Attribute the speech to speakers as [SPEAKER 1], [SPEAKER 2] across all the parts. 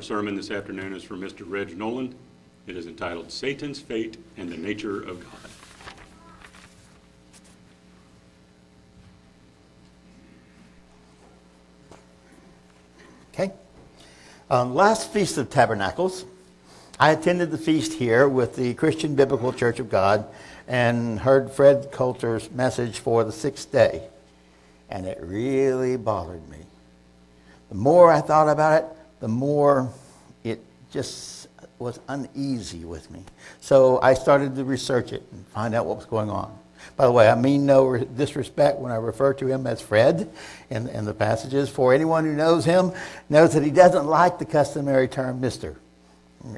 [SPEAKER 1] Our sermon this afternoon is from Mr. Reg Noland. It is entitled Satan's Fate and the Nature of God.
[SPEAKER 2] Okay. Um, last Feast of Tabernacles, I attended the feast here with the Christian Biblical Church of God and heard Fred Coulter's message for the sixth day. And it really bothered me. The more I thought about it, the more it just was uneasy with me. So I started to research it and find out what was going on. By the way, I mean no disrespect when I refer to him as Fred in, in the passages. For anyone who knows him, knows that he doesn't like the customary term Mr.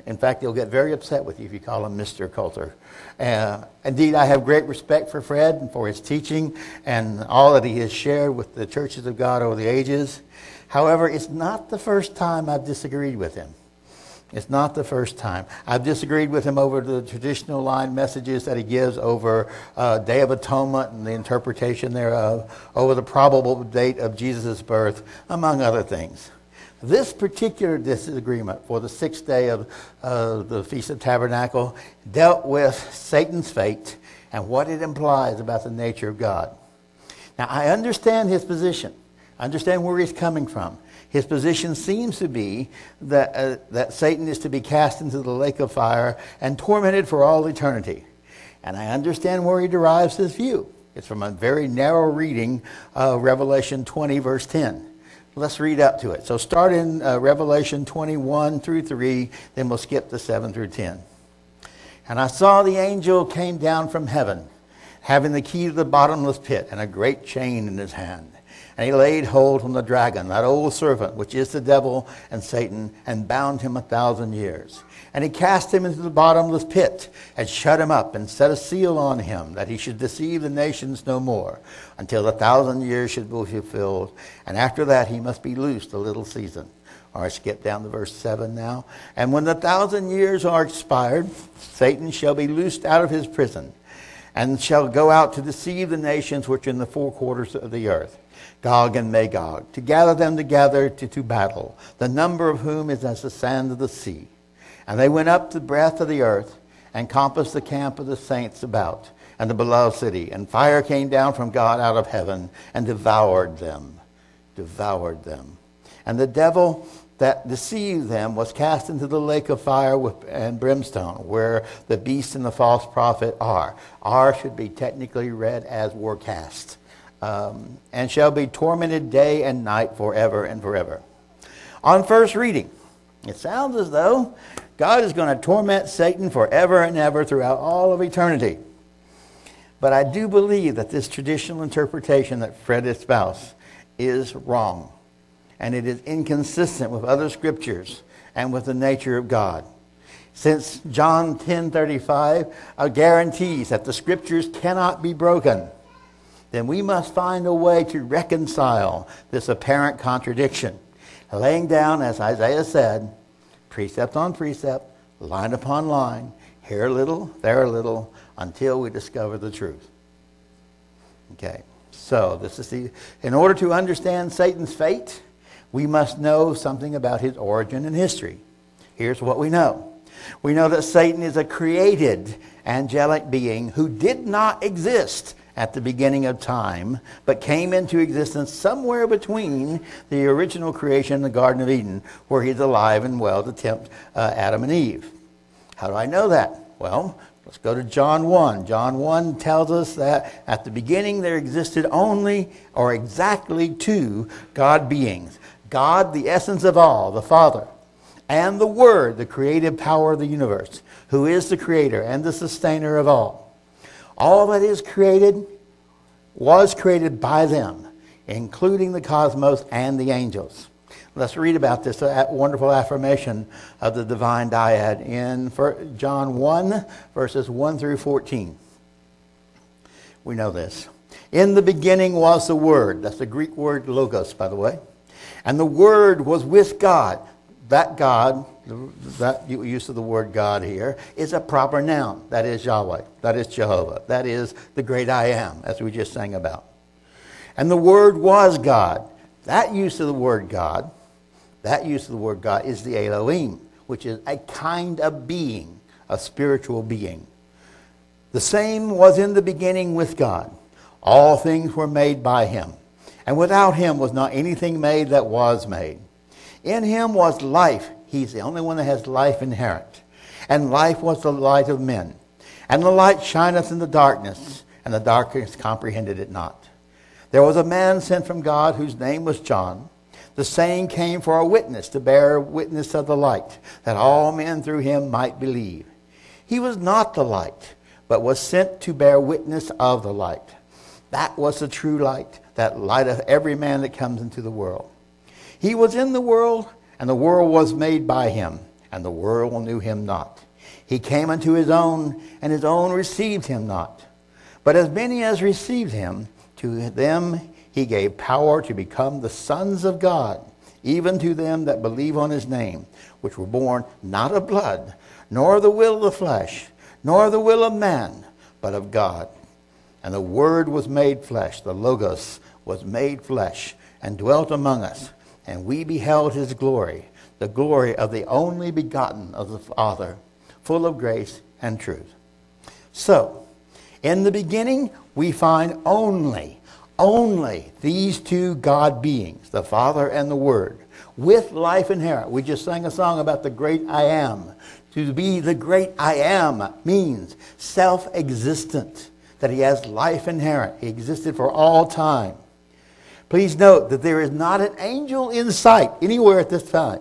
[SPEAKER 2] In fact, he'll get very upset with you if you call him Mr. Coulter. Uh, indeed, I have great respect for Fred and for his teaching and all that he has shared with the churches of God over the ages. However, it's not the first time I've disagreed with him. It's not the first time. I've disagreed with him over the traditional line messages that he gives over uh, Day of Atonement and the interpretation thereof, over the probable date of Jesus' birth, among other things. This particular disagreement for the sixth day of uh, the Feast of Tabernacle dealt with Satan's fate and what it implies about the nature of God. Now, I understand his position. Understand where he's coming from. His position seems to be that, uh, that Satan is to be cast into the lake of fire and tormented for all eternity. And I understand where he derives this view. It's from a very narrow reading of Revelation 20, verse 10. Let's read up to it. So start in uh, Revelation 21 through 3, then we'll skip to 7 through 10. And I saw the angel came down from heaven, having the key to the bottomless pit and a great chain in his hand. And he laid hold on the dragon, that old serpent, which is the devil and Satan, and bound him a thousand years. And he cast him into the bottomless pit, and shut him up, and set a seal on him, that he should deceive the nations no more, until the thousand years should be fulfilled. And after that he must be loosed a little season. Or I skip down to verse 7 now. And when the thousand years are expired, Satan shall be loosed out of his prison, and shall go out to deceive the nations which are in the four quarters of the earth Gog and Magog, to gather them together to, to battle, the number of whom is as the sand of the sea. And they went up the breadth of the earth and compassed the camp of the saints about and the beloved city. And fire came down from God out of heaven and devoured them. Devoured them. And the devil that deceived them was cast into the lake of fire and brimstone, where the beast and the false prophet are. Are should be technically read as were cast um, and shall be tormented day and night forever and forever. On first reading, it sounds as though God is going to torment Satan forever and ever throughout all of eternity. But I do believe that this traditional interpretation that Fred espoused is wrong. And it is inconsistent with other scriptures and with the nature of God. Since John 10:35 uh, guarantees that the scriptures cannot be broken then we must find a way to reconcile this apparent contradiction. Laying down, as Isaiah said, precept on precept, line upon line, here a little, there a little, until we discover the truth. Okay, so this is the, in order to understand Satan's fate, we must know something about his origin and history. Here's what we know. We know that Satan is a created angelic being who did not exist at the beginning of time, but came into existence somewhere between the original creation and the Garden of Eden, where he's alive and well to tempt uh, Adam and Eve. How do I know that? Well, let's go to John 1. John 1 tells us that at the beginning there existed only or exactly two God beings God, the essence of all, the Father, and the Word, the creative power of the universe, who is the creator and the sustainer of all. All that is created was created by them, including the cosmos and the angels. Let's read about this uh, wonderful affirmation of the divine dyad in John 1, verses 1 through 14. We know this. In the beginning was the Word. That's the Greek word logos, by the way. And the Word was with God. That God that use of the word God here is a proper noun. That is Yahweh. That is Jehovah. That is the great I am, as we just sang about. And the word was God. That use of the word God That use of the word God is the Elohim, which is a kind of being, a spiritual being. The same was in the beginning with God. All things were made by him, and without him was not anything made that was made. In him was life. He's the only one that has life inherent. And life was the light of men. And the light shineth in the darkness, and the darkness comprehended it not. There was a man sent from God whose name was John. The same came for a witness to bear witness of the light, that all men through him might believe. He was not the light, but was sent to bear witness of the light. That was the true light, that lighteth every man that comes into the world. He was in the world, and the world was made by him, and the world knew him not. He came unto his own, and his own received him not. But as many as received him, to them he gave power to become the sons of God, even to them that believe on his name, which were born not of blood, nor of the will of the flesh, nor of the will of man, but of God. And the Word was made flesh, the Logos was made flesh, and dwelt among us, and we beheld his glory, the glory of the only begotten of the Father, full of grace and truth. So, in the beginning, we find only only these two God beings, the Father and the Word, with life inherent. We just sang a song about the great I am. To be the great I am means self existent, that he has life inherent. He existed for all time. Please note that there is not an angel in sight anywhere at this time.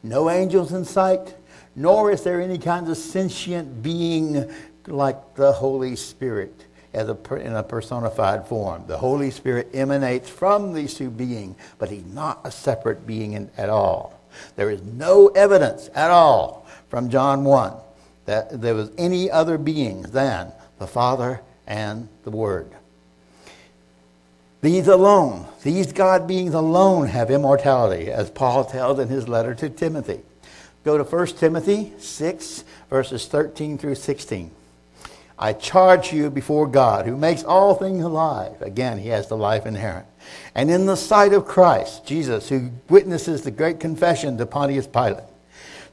[SPEAKER 2] No angels in sight, nor is there any kind of sentient being like the Holy Spirit as a, in a personified form. The Holy Spirit emanates from these two beings, but he's not a separate being in, at all. There is no evidence at all from John 1 that there was any other beings than the Father and the Word. These alone, these God beings alone have immortality, as Paul tells in his letter to Timothy. Go to 1 Timothy 6, verses 13 through 16. I charge you before God, who makes all things alive. Again, he has the life inherent. And in the sight of Christ, Jesus, who witnesses the great confession to Pontius Pilate,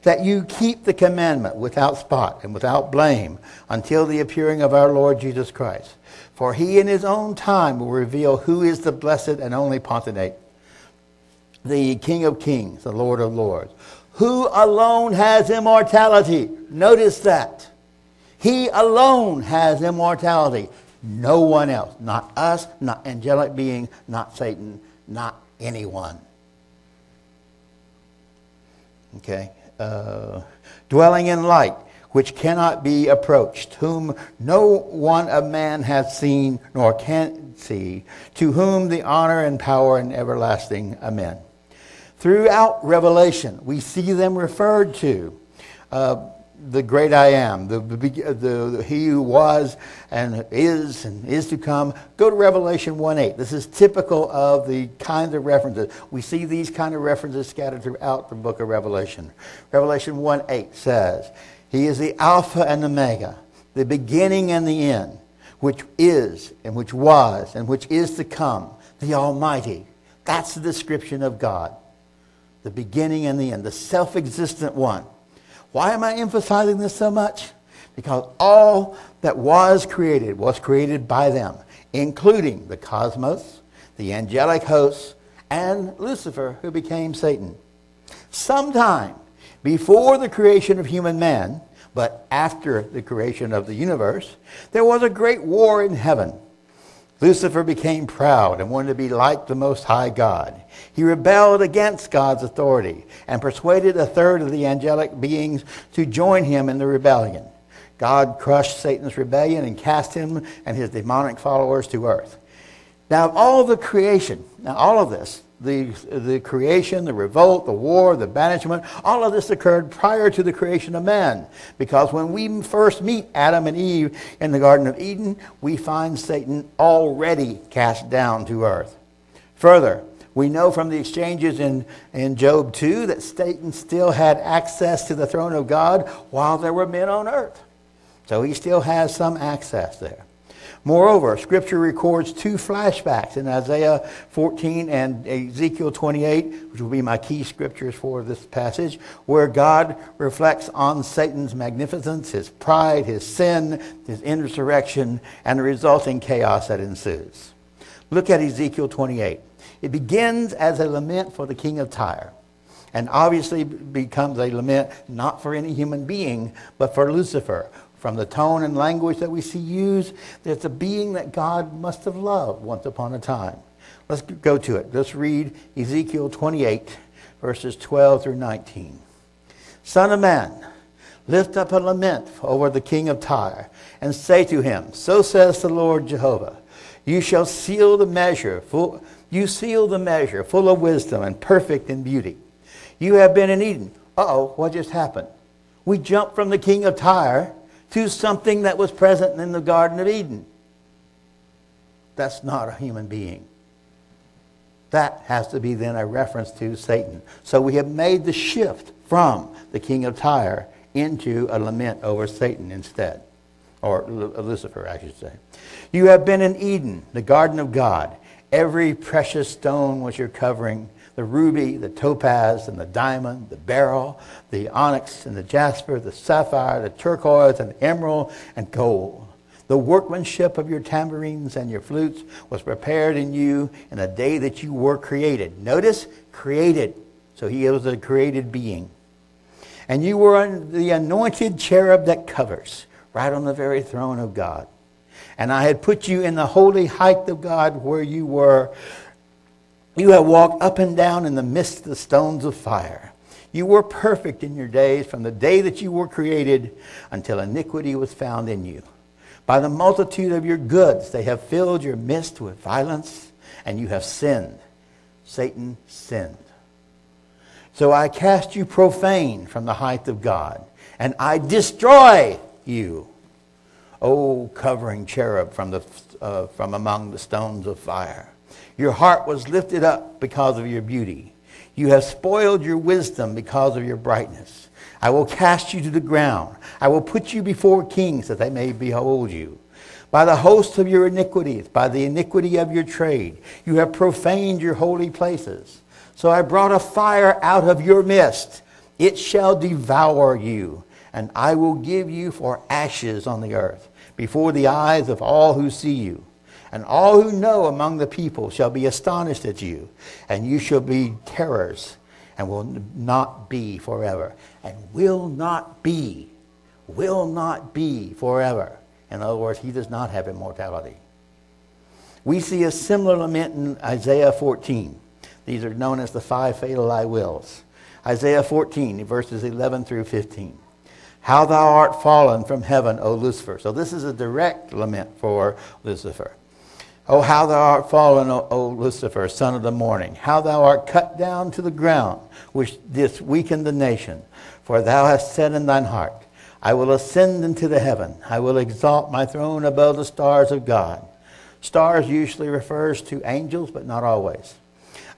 [SPEAKER 2] that you keep the commandment without spot and without blame until the appearing of our Lord Jesus Christ. For he in his own time will reveal who is the blessed and only potentate, the King of kings, the Lord of lords, who alone has immortality. Notice that. He alone has immortality. No one else. Not us, not angelic beings, not Satan, not anyone. Okay? Uh, dwelling in light, which cannot be approached, whom no one of man hath seen nor can see, to whom the honor and power and everlasting. Amen. Throughout Revelation, we see them referred to. Uh, the great I am, the, uh, the, the, he who was and is and is to come. Go to Revelation 1.8. This is typical of the kinds of references. We see these kind of references scattered throughout the book of Revelation. Revelation 1.8 says, He is the Alpha and the Omega, the beginning and the end, which is and which was and which is to come, the Almighty. That's the description of God. The beginning and the end, the self-existent one. Why am I emphasizing this so much? Because all that was created was created by them, including the cosmos, the angelic hosts, and Lucifer, who became Satan. Sometime before the creation of human man, but after the creation of the universe, there was a great war in heaven. Lucifer became proud and wanted to be like the Most High God. He rebelled against God's authority and persuaded a third of the angelic beings to join him in the rebellion. God crushed Satan's rebellion and cast him and his demonic followers to earth. Now, all the creation, now all of this, the, the creation, the revolt, the war, the banishment, all of this occurred prior to the creation of man. Because when we first meet Adam and Eve in the Garden of Eden, we find Satan already cast down to earth. Further, we know from the exchanges in, in Job 2 that Satan still had access to the throne of God while there were men on earth. So he still has some access there. Moreover, Scripture records two flashbacks in Isaiah 14 and Ezekiel 28, which will be my key scriptures for this passage, where God reflects on Satan's magnificence, his pride, his sin, his insurrection, and the resulting chaos that ensues. Look at Ezekiel 28. It begins as a lament for the king of Tyre and obviously becomes a lament not for any human being, but for Lucifer, from the tone and language that we see used, there's a being that God must have loved once upon a time. Let's go to it. Let's read Ezekiel 28, verses 12 through 19. Son of man, lift up a lament over the king of Tyre, and say to him, So says the Lord Jehovah, You shall seal the measure, full, you seal the measure, full of wisdom and perfect in beauty. You have been in Eden. Uh oh, what just happened? We jumped from the king of Tyre to something that was present in the Garden of Eden. That's not a human being. That has to be then a reference to Satan. So we have made the shift from the king of Tyre into a lament over Satan instead, or uh, Lucifer, I should say. You have been in Eden, the garden of God. Every precious stone was your covering the ruby, the topaz, and the diamond, the beryl, the onyx, and the jasper, the sapphire, the turquoise, and the emerald, and gold. The workmanship of your tambourines and your flutes was prepared in you in the day that you were created. Notice, created. So he was a created being. And you were the anointed cherub that covers, right on the very throne of God. And I had put you in the holy height of God where you were you have walked up and down in the midst of the stones of fire. You were perfect in your days from the day that you were created until iniquity was found in you. By the multitude of your goods, they have filled your midst with violence, and you have sinned. Satan sinned. So I cast you profane from the height of God, and I destroy you. O covering cherub from, the, uh, from among the stones of fire. Your heart was lifted up because of your beauty. You have spoiled your wisdom because of your brightness. I will cast you to the ground. I will put you before kings that they may behold you. By the host of your iniquities, by the iniquity of your trade, you have profaned your holy places. So I brought a fire out of your midst. It shall devour you, and I will give you for ashes on the earth, before the eyes of all who see you. And all who know among the people shall be astonished at you, and you shall be terrors, and will not be forever. And will not be, will not be forever. In other words, he does not have immortality. We see a similar lament in Isaiah 14. These are known as the five fatal I wills. Isaiah 14, verses 11 through 15. How thou art fallen from heaven, O Lucifer. So this is a direct lament for Lucifer. Oh, how thou art fallen, o, o, Lucifer, son of the morning. How thou art cut down to the ground, which didst weaken the nation. For thou hast said in thine heart, I will ascend into the heaven. I will exalt my throne above the stars of God. Stars usually refers to angels, but not always.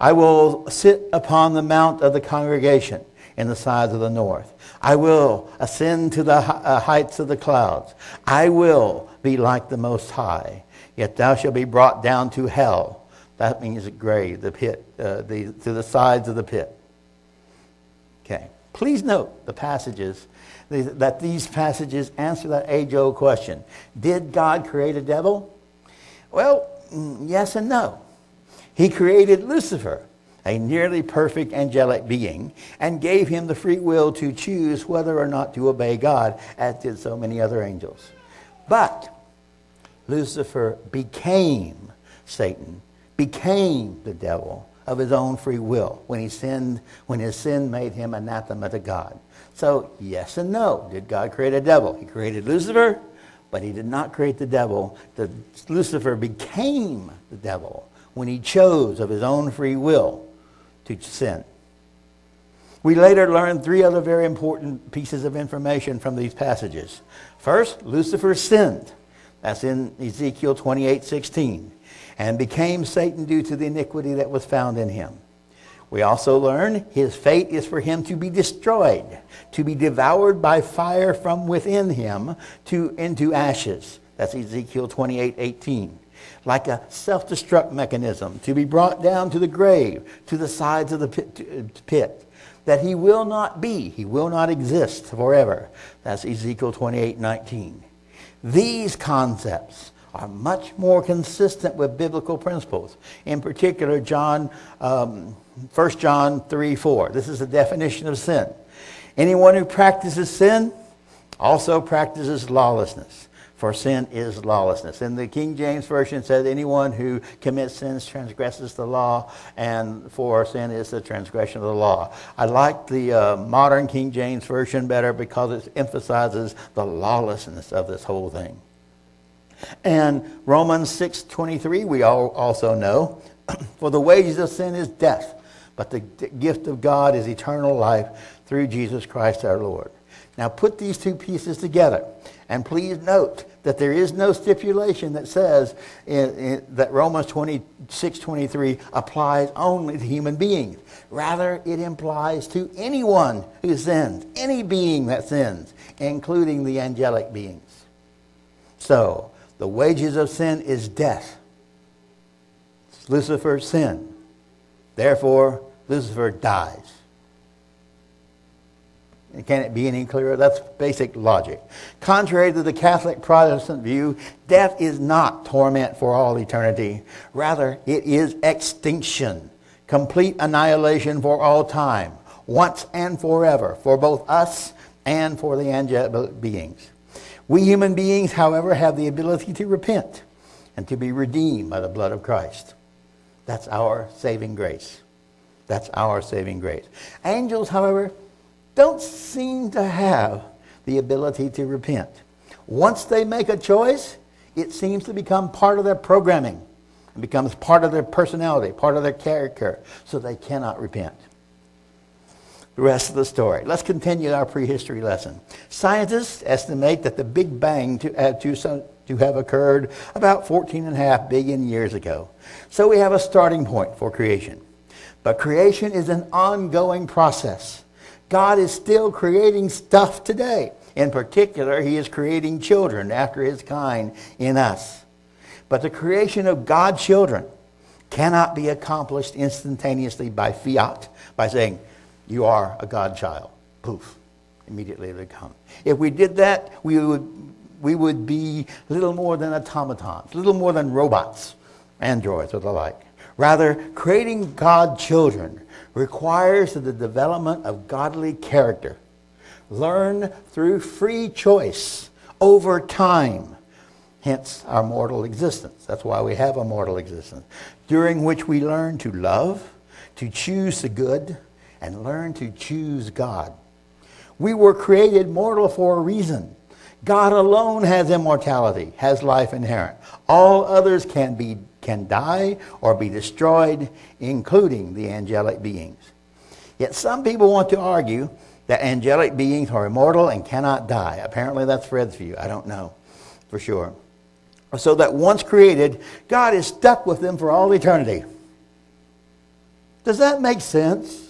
[SPEAKER 2] I will sit upon the mount of the congregation in the sides of the north. I will ascend to the uh, heights of the clouds. I will be like the Most High. Yet thou shalt be brought down to hell. That means the grave, the pit, uh, the, to the sides of the pit. Okay. Please note the passages, that these passages answer that age old question Did God create a devil? Well, yes and no. He created Lucifer, a nearly perfect angelic being, and gave him the free will to choose whether or not to obey God, as did so many other angels. But Lucifer became Satan, became the devil of his own free will when he sinned, when his sin made him anathema to God. So, yes and no. Did God create a devil? He created Lucifer, but he did not create the devil. The, Lucifer became the devil when he chose of his own free will to sin. We later learned three other very important pieces of information from these passages. First, Lucifer sinned. That's in Ezekiel 28 16. And became Satan due to the iniquity that was found in him. We also learn his fate is for him to be destroyed, to be devoured by fire from within him to, into ashes. That's Ezekiel 28 18. Like a self destruct mechanism to be brought down to the grave, to the sides of the pit, uh, pit. That he will not be, he will not exist forever. That's Ezekiel 28 19. These concepts are much more consistent with biblical principles. In particular, John, um, 1 John 3 4. This is the definition of sin. Anyone who practices sin also practices lawlessness, for sin is lawlessness. In the King James Version, says, Anyone who commits sins transgresses the law, and for sin is the transgression of the law. I like the uh, modern King James Version better because it emphasizes the lawlessness of this whole thing. And Romans 6:23 we all also know, for the wages of sin is death, but the gift of God is eternal life through Jesus Christ our Lord. Now put these two pieces together. And please note that there is no stipulation that says in, in, that Romans 26, 23 applies only to human beings. Rather, it implies to anyone who sins, any being that sins, including the angelic beings. So, the wages of sin is death. It's Lucifer's sin. Therefore, Lucifer dies. Can it be any clearer? That's basic logic. Contrary to the Catholic Protestant view, death is not torment for all eternity. Rather, it is extinction, complete annihilation for all time, once and forever, for both us and for the angelic beings. We human beings, however, have the ability to repent and to be redeemed by the blood of Christ. That's our saving grace. That's our saving grace. Angels, however, don't seem to have the ability to repent. Once they make a choice, it seems to become part of their programming. It becomes part of their personality, part of their character, so they cannot repent. The rest of the story. Let's continue our prehistory lesson. Scientists estimate that the Big Bang to, uh, to, to have occurred about 14.5 billion years ago. So we have a starting point for creation. But creation is an ongoing process. God is still creating stuff today. In particular, He is creating children after His kind in us. But the creation of God's children cannot be accomplished instantaneously by fiat, by saying, You are a God child. Poof. Immediately they come. If we did that, we would, we would be little more than automatons, little more than robots, androids, or the like. Rather, creating God children requires the development of godly character. Learn through free choice over time. Hence our mortal existence. That's why we have a mortal existence. During which we learn to love, to choose the good, and learn to choose God. We were created mortal for a reason. God alone has immortality, has life inherent. All others can be can die or be destroyed, including the angelic beings. Yet some people want to argue that angelic beings are immortal and cannot die. Apparently, that's Fred's view. I don't know for sure. So that once created, God is stuck with them for all eternity. Does that make sense?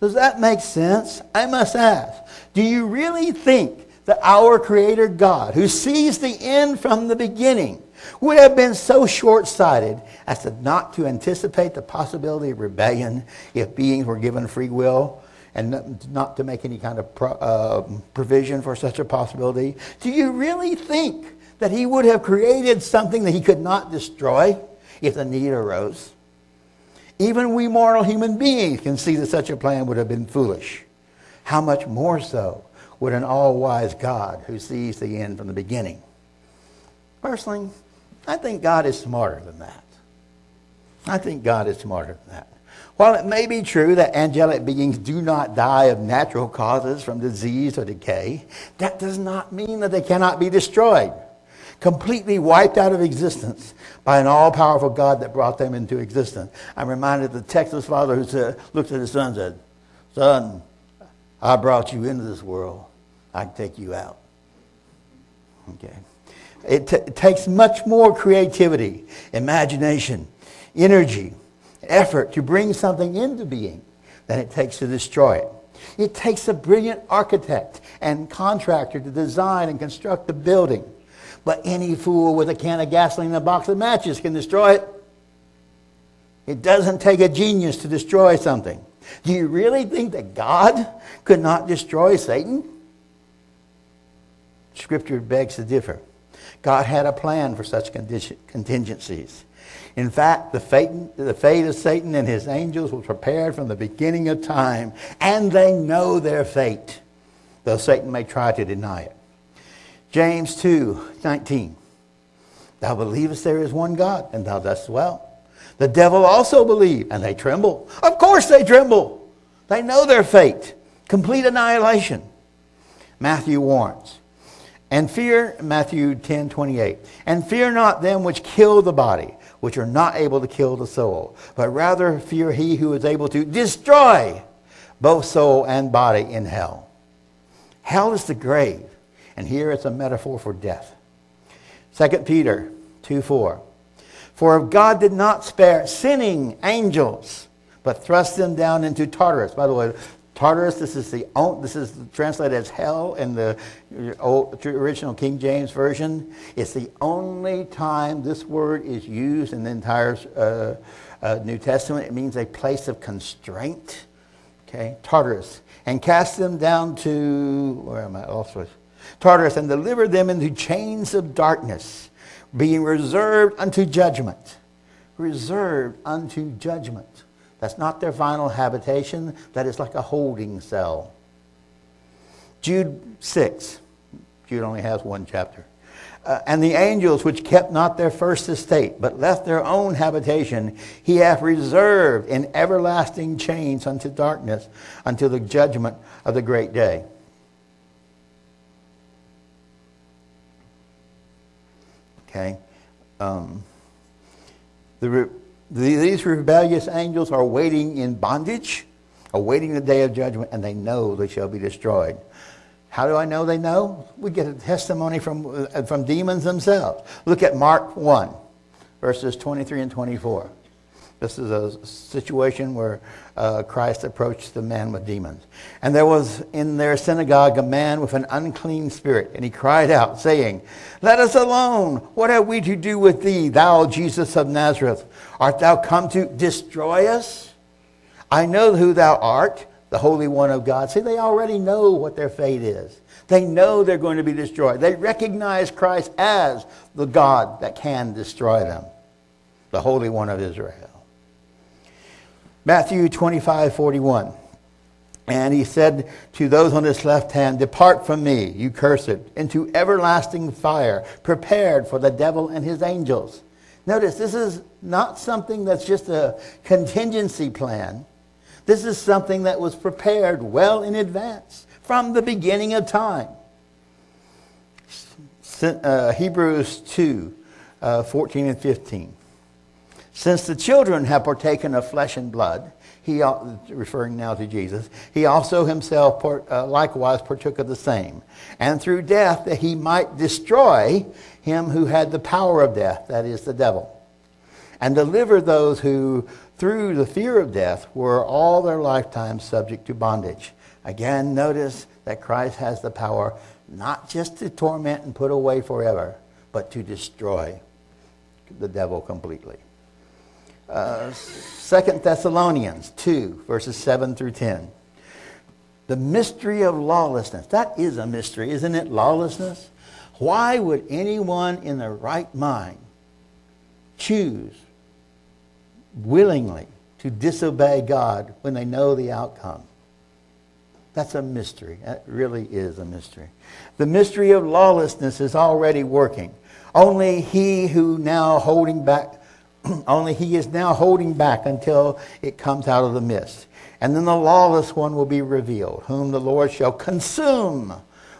[SPEAKER 2] Does that make sense? I must ask. Do you really think that our Creator God, who sees the end from the beginning, would have been so short-sighted as to not to anticipate the possibility of rebellion if beings were given free will and not to make any kind of pro, uh, provision for such a possibility? Do you really think that he would have created something that he could not destroy if the need arose? Even we mortal human beings can see that such a plan would have been foolish. How much more so would an all-wise God who sees the end from the beginning? Personally, I think God is smarter than that. I think God is smarter than that. While it may be true that angelic beings do not die of natural causes from disease or decay, that does not mean that they cannot be destroyed, completely wiped out of existence by an all powerful God that brought them into existence. I'm reminded of the Texas father who said, looked at his son and said, Son, I brought you into this world. I can take you out. Okay. It, t- it takes much more creativity, imagination, energy, effort to bring something into being than it takes to destroy it. It takes a brilliant architect and contractor to design and construct a building. but any fool with a can of gasoline and a box of matches can destroy it. It doesn't take a genius to destroy something. Do you really think that God could not destroy Satan? Scripture begs to differ. God had a plan for such contingencies. In fact, the fate, the fate of Satan and his angels was prepared from the beginning of time, and they know their fate, though Satan may try to deny it. James 2 19. Thou believest there is one God, and thou dost well. The devil also believe, and they tremble. Of course they tremble. They know their fate complete annihilation. Matthew warns. And fear, Matthew 10 28. And fear not them which kill the body, which are not able to kill the soul, but rather fear he who is able to destroy both soul and body in hell. Hell is the grave, and here it's a metaphor for death. 2 Peter 2 4. For if God did not spare sinning angels, but thrust them down into Tartarus. By the way, Tartarus, this is the this is translated as hell in the old, original King James version. It's the only time this word is used in the entire uh, uh, New Testament. It means a place of constraint. Okay, Tartarus, and cast them down to where am I? Also, Tartarus, and deliver them into chains of darkness, being reserved unto judgment. Reserved unto judgment. That's not their final habitation. That is like a holding cell. Jude 6. Jude only has one chapter. Uh, and the angels which kept not their first estate, but left their own habitation, he hath reserved in everlasting chains unto darkness, until the judgment of the great day. Okay. Um, the re- these rebellious angels are waiting in bondage, awaiting the day of judgment, and they know they shall be destroyed. How do I know they know? We get a testimony from, uh, from demons themselves. Look at Mark 1, verses 23 and 24. This is a situation where uh, Christ approached the man with demons. And there was in their synagogue a man with an unclean spirit, and he cried out, saying, Let us alone. What have we to do with thee, thou Jesus of Nazareth? Art thou come to destroy us? I know who thou art, the Holy One of God. See, they already know what their fate is. They know they're going to be destroyed. They recognize Christ as the God that can destroy them, the Holy One of Israel. Matthew 25, 41. And he said to those on his left hand, Depart from me, you cursed, into everlasting fire, prepared for the devil and his angels. Notice, this is not something that's just a contingency plan. This is something that was prepared well in advance from the beginning of time. Uh, Hebrews 2, uh, 14 and 15. Since the children have partaken of flesh and blood, he, referring now to Jesus, he also himself uh, likewise partook of the same, and through death that he might destroy him who had the power of death, that is, the devil, and deliver those who, through the fear of death, were all their lifetime subject to bondage. Again, notice that Christ has the power not just to torment and put away forever, but to destroy the devil completely. Uh, Second Thessalonians 2, verses 7 through 10. The mystery of lawlessness. That is a mystery, isn't it? Lawlessness. Why would anyone in their right mind choose willingly to disobey God when they know the outcome? That's a mystery. That really is a mystery. The mystery of lawlessness is already working. Only he who now holding back only he is now holding back until it comes out of the mist. And then the lawless one will be revealed, whom the Lord shall consume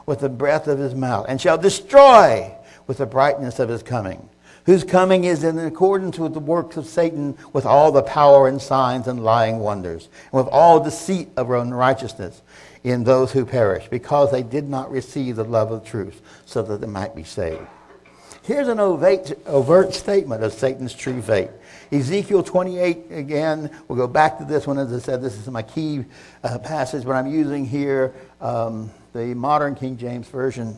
[SPEAKER 2] with the breath of his mouth, and shall destroy with the brightness of his coming, whose coming is in accordance with the works of Satan, with all the power and signs and lying wonders, and with all deceit of unrighteousness in those who perish, because they did not receive the love of truth, so that they might be saved. Here's an overt, overt statement of Satan's true fate. Ezekiel 28, again, we'll go back to this one. As I said, this is my key uh, passage, but I'm using here um, the modern King James Version.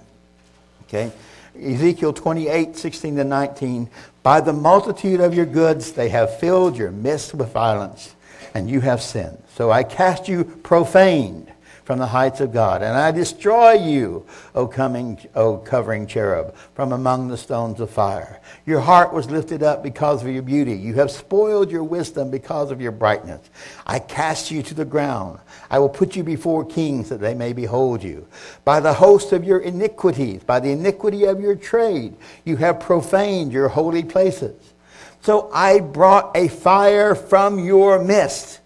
[SPEAKER 2] Okay? Ezekiel 28, 16 to 19. By the multitude of your goods they have filled your midst with violence, and you have sinned. So I cast you profaned from the heights of God. And I destroy you, O coming, O covering cherub, from among the stones of fire. Your heart was lifted up because of your beauty. You have spoiled your wisdom because of your brightness. I cast you to the ground. I will put you before kings that they may behold you. By the host of your iniquities, by the iniquity of your trade, you have profaned your holy places. So I brought a fire from your midst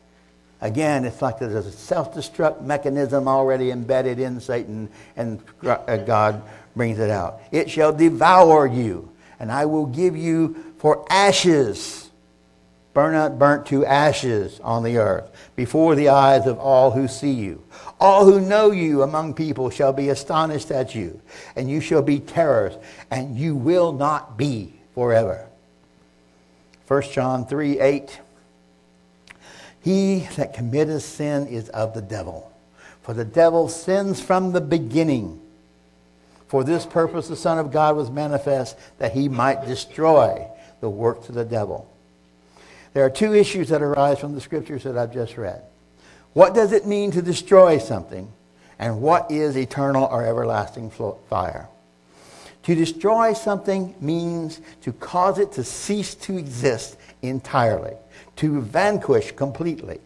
[SPEAKER 2] Again, it's like there's a self destruct mechanism already embedded in Satan, and uh, God brings it out. It shall devour you, and I will give you for ashes, burn up, burnt to ashes on the earth, before the eyes of all who see you. All who know you among people shall be astonished at you, and you shall be terrors, and you will not be forever. 1 John 3 8. He that committeth sin is of the devil. For the devil sins from the beginning. For this purpose the Son of God was manifest, that he might destroy the works of the devil. There are two issues that arise from the scriptures that I've just read. What does it mean to destroy something? And what is eternal or everlasting fire? To destroy something means to cause it to cease to exist entirely to vanquish completely.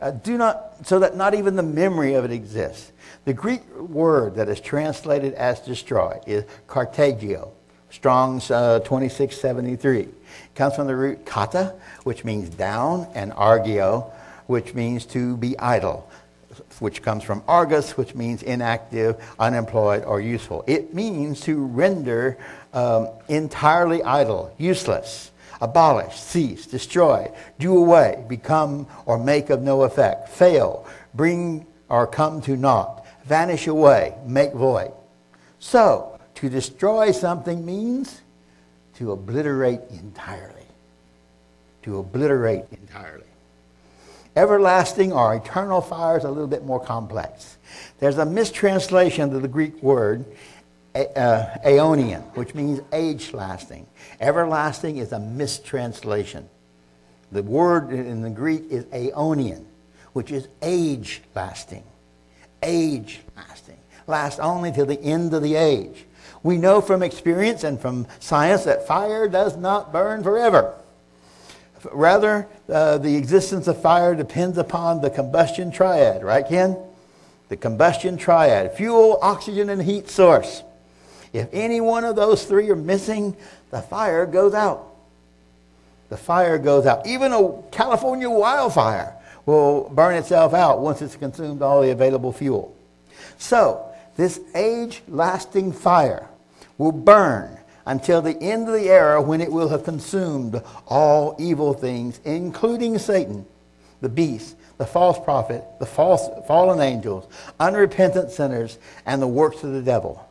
[SPEAKER 2] Uh, do not, so that not even the memory of it exists. The Greek word that is translated as destroy is katargeo, Strong's uh, 2673. It comes from the root kata, which means down, and argio, which means to be idle, which comes from argus, which means inactive, unemployed, or useful. It means to render um, entirely idle, useless abolish, cease, destroy, do away, become or make of no effect, fail, bring or come to naught, vanish away, make void. So, to destroy something means to obliterate entirely. To obliterate entirely. Everlasting or eternal fire is a little bit more complex. There's a mistranslation of the Greek word uh, aeonian, which means age lasting. Everlasting is a mistranslation. The word in the Greek is aeonian, which is age lasting. Age lasting. Last only till the end of the age. We know from experience and from science that fire does not burn forever. Rather, uh, the existence of fire depends upon the combustion triad, right, Ken? The combustion triad fuel, oxygen, and heat source. If any one of those three are missing, the fire goes out. The fire goes out. Even a California wildfire will burn itself out once it's consumed all the available fuel. So, this age lasting fire will burn until the end of the era when it will have consumed all evil things, including Satan, the beast, the false prophet, the false, fallen angels, unrepentant sinners, and the works of the devil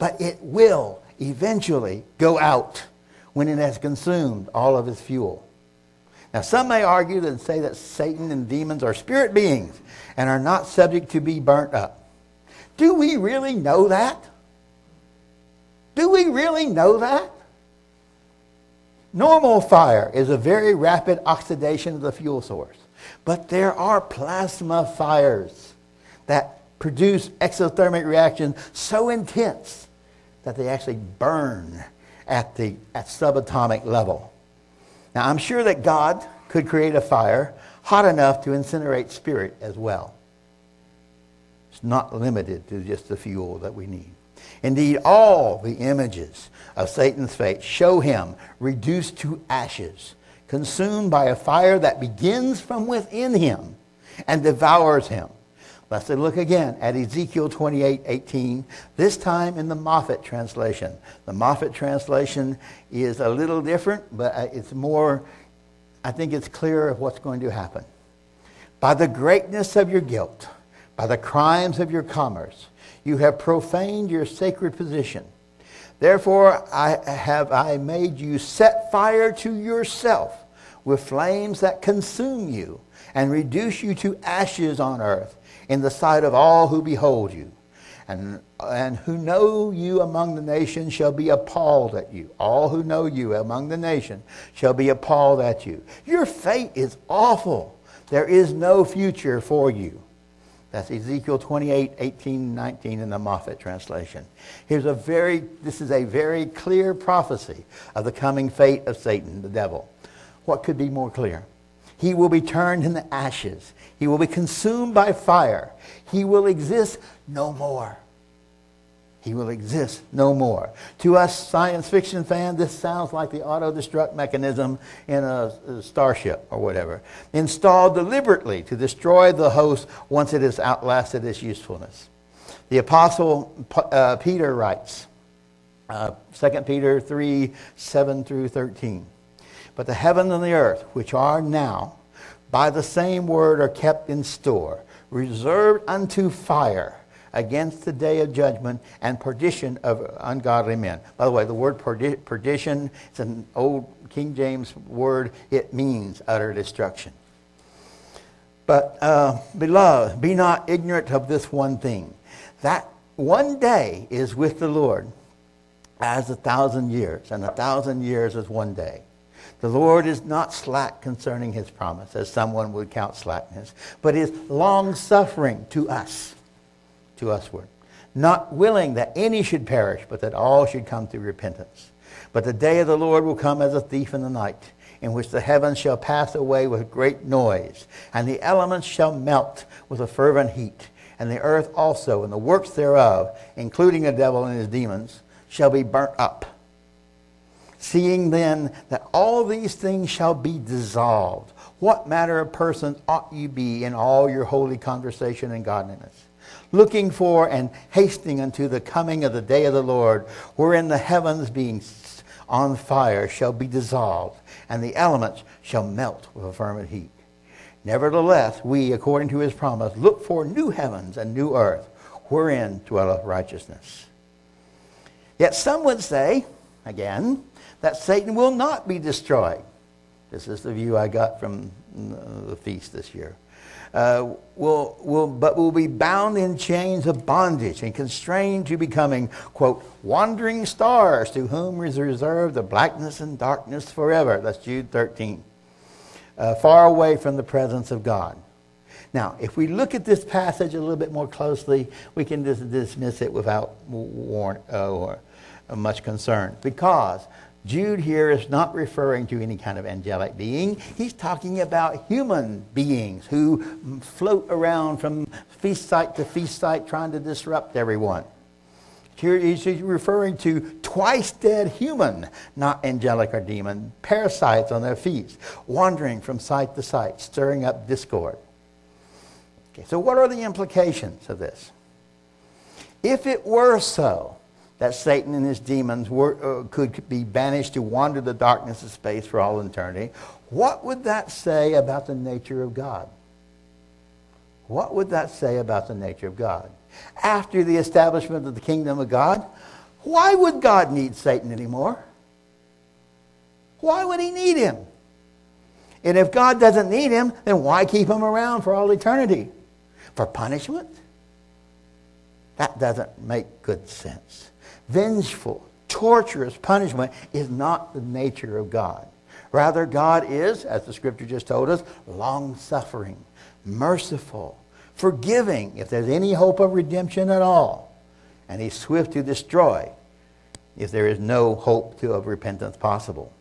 [SPEAKER 2] but it will eventually go out when it has consumed all of its fuel. Now, some may argue and say that Satan and demons are spirit beings and are not subject to be burnt up. Do we really know that? Do we really know that? Normal fire is a very rapid oxidation of the fuel source. But there are plasma fires that produce exothermic reactions so intense that they actually burn at the at subatomic level. Now, I'm sure that God could create a fire hot enough to incinerate spirit as well. It's not limited to just the fuel that we need. Indeed, all the images of Satan's fate show him reduced to ashes, consumed by a fire that begins from within him and devours him. Let's look again at Ezekiel 28 18, this time in the Moffatt translation. The Moffatt translation is a little different, but uh, it's more, I think it's clearer of what's going to happen. By the greatness of your guilt, by the crimes of your commerce, you have profaned your sacred position. Therefore, I have I made you set fire to yourself with flames that consume you and reduce you to ashes on earth in the sight of all who behold you. and, and who know you among the nations shall be appalled at you. All who know you among the nations shall be appalled at you. Your fate is awful. There is no future for you. That's Ezekiel 28, 18, 19 in the Moffatt translation. Here's a very, this is a very clear prophecy of the coming fate of Satan, the devil. What could be more clear? He will be turned into ashes. He will be consumed by fire. He will exist no more. He will exist no more. To us science fiction fans, this sounds like the auto destruct mechanism in a, a, starship or whatever, installed deliberately to destroy the host once it has outlasted its usefulness. The Apostle uh, Peter writes, uh, 2 Peter 3 7 through 13. But the heaven and the earth, which are now, by the same word are kept in store, reserved unto fire against the day of judgment and perdition of ungodly men. By the way, the word perdition is an old King James word. It means utter destruction. But, uh, beloved, be not ignorant of this one thing that one day is with the Lord as a thousand years, and a thousand years is one day. The Lord is not slack concerning his promise, as someone would count slackness, but is long suffering to us to usward, not willing that any should perish, but that all should come to repentance. But the day of the Lord will come as a thief in the night, in which the heavens shall pass away with great noise, and the elements shall melt with a fervent heat, and the earth also and the works thereof, including the devil and his demons, shall be burnt up. Seeing then that all these things shall be dissolved, what manner of person ought you be in all your holy conversation and godliness? looking for and hastening unto the coming of the day of the Lord, wherein the heavens being on fire shall be dissolved, and the elements shall melt with a fervent heat. Nevertheless, we, according to his promise, look for new heavens and new earth, wherein dwelleth righteousness. Yet some would say, again, that Satan will not be destroyed. This is the view I got from the feast this year uh, will, will, but will be bound in chains of bondage and constrained to becoming, quote, wandering stars to whom is reserved the blackness and darkness forever. That's Jude 13. Uh, far away from the presence of God. Now, if we look at this passage a little bit more closely, we can just dismiss it without warn, uh, or much concern because Jude here is not referring to any kind of angelic being. He's talking about human beings who float around from feast site to feast site trying to disrupt everyone. Here he's referring to twice dead human, not angelic or demon, parasites on their feet, wandering from site to site, stirring up discord. Okay, so what are the implications of this? If it were so, that Satan and his demons were, uh, could be banished to wander the darkness of space for all eternity, what would that say about the nature of God? What would that say about the nature of God? After the establishment of the kingdom of God, why would God need Satan anymore? Why would he need him? And if God doesn't need him, then why keep him around for all eternity? For punishment? That doesn't make good sense vengeful, torturous punishment is not the nature of God. Rather, God is, as the scripture just told us, long suffering, merciful, forgiving if there's any hope of redemption at all. And he's swift to destroy if there is no hope to, of repentance possible.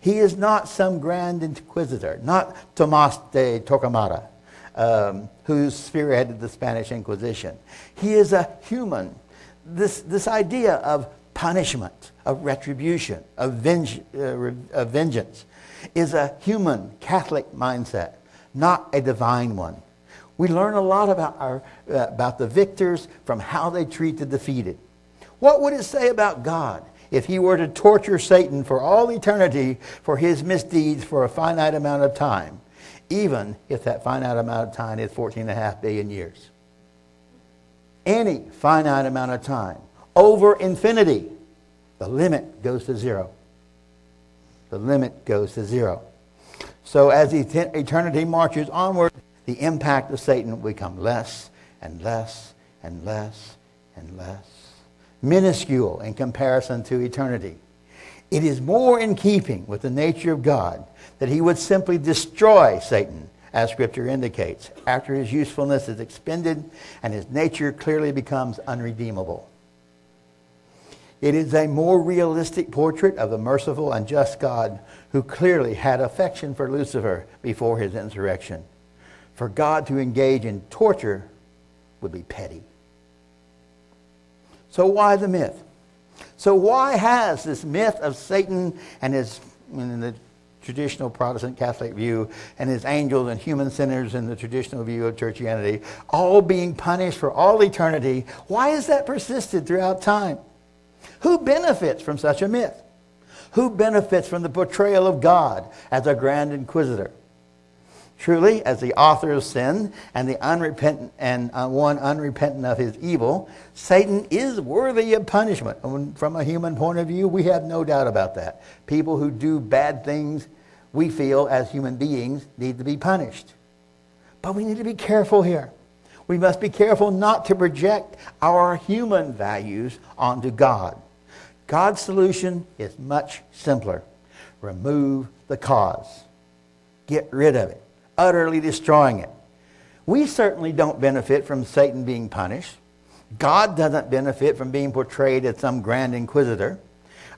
[SPEAKER 2] He is not some grand inquisitor, not Tomas de Torquemada, um, who spearheaded the Spanish Inquisition. He is a human this, this idea of punishment, of retribution, of, venge, uh, of vengeance is a human Catholic mindset, not a divine one. We learn a lot about, our, uh, about the victors from how they treat the defeated. What would it say about God if he were to torture Satan for all eternity for his misdeeds for a finite amount of time, even if that finite amount of time is 14 and a half billion years? Any finite amount of time over infinity, the limit goes to zero. The limit goes to zero. So as eternity marches onward, the impact of Satan will become less and less and less and less, minuscule in comparison to eternity. It is more in keeping with the nature of God that he would simply destroy Satan, as Scripture indicates, after his usefulness is expended and his nature clearly becomes unredeemable. It is a more realistic portrait of the merciful and just God who clearly had affection for Lucifer before his insurrection. For God to engage in torture would be petty. So, why the myth? So, why has this myth of Satan and his, the traditional Protestant Catholic view, and his angels and human sinners in the traditional view of churchianity, all being punished for all eternity, why has that persisted throughout time? Who benefits from such a myth? Who benefits from the portrayal of God as a grand inquisitor? Truly, as the author of sin and the unrepentant and uh, one unrepentant of his evil, Satan is worthy of punishment. And from a human point of view, we have no doubt about that. People who do bad things, we feel as human beings, need to be punished. But we need to be careful here. We must be careful not to project our human values onto God. God's solution is much simpler. Remove the cause. Get rid of it utterly destroying it. We certainly don't benefit from Satan being punished. God doesn't benefit from being portrayed as some grand inquisitor.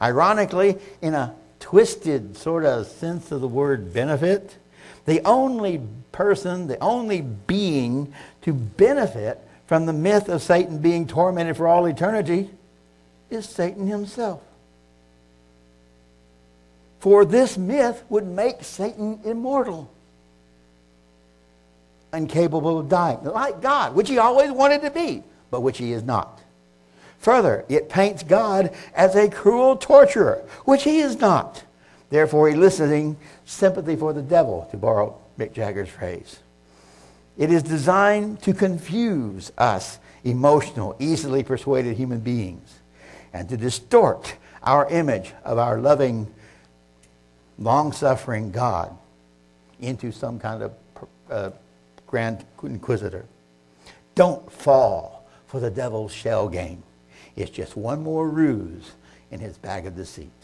[SPEAKER 2] Ironically, in a twisted sort of sense of the word benefit, the only person, the only being to benefit from the myth of Satan being tormented for all eternity is Satan himself. For this myth would make Satan immortal incapable of dying, like God, which he always wanted to be, but which he is not. Further, it paints God as a cruel torturer, which he is not. Therefore, eliciting sympathy for the devil, to borrow Mick Jagger's phrase. It is designed to confuse us emotional, easily persuaded human beings and to distort our image of our loving, long suffering God into some kind of uh, Grand Inquisitor. Don't fall for the devil's shell game. It's just one more ruse in his bag of deceit.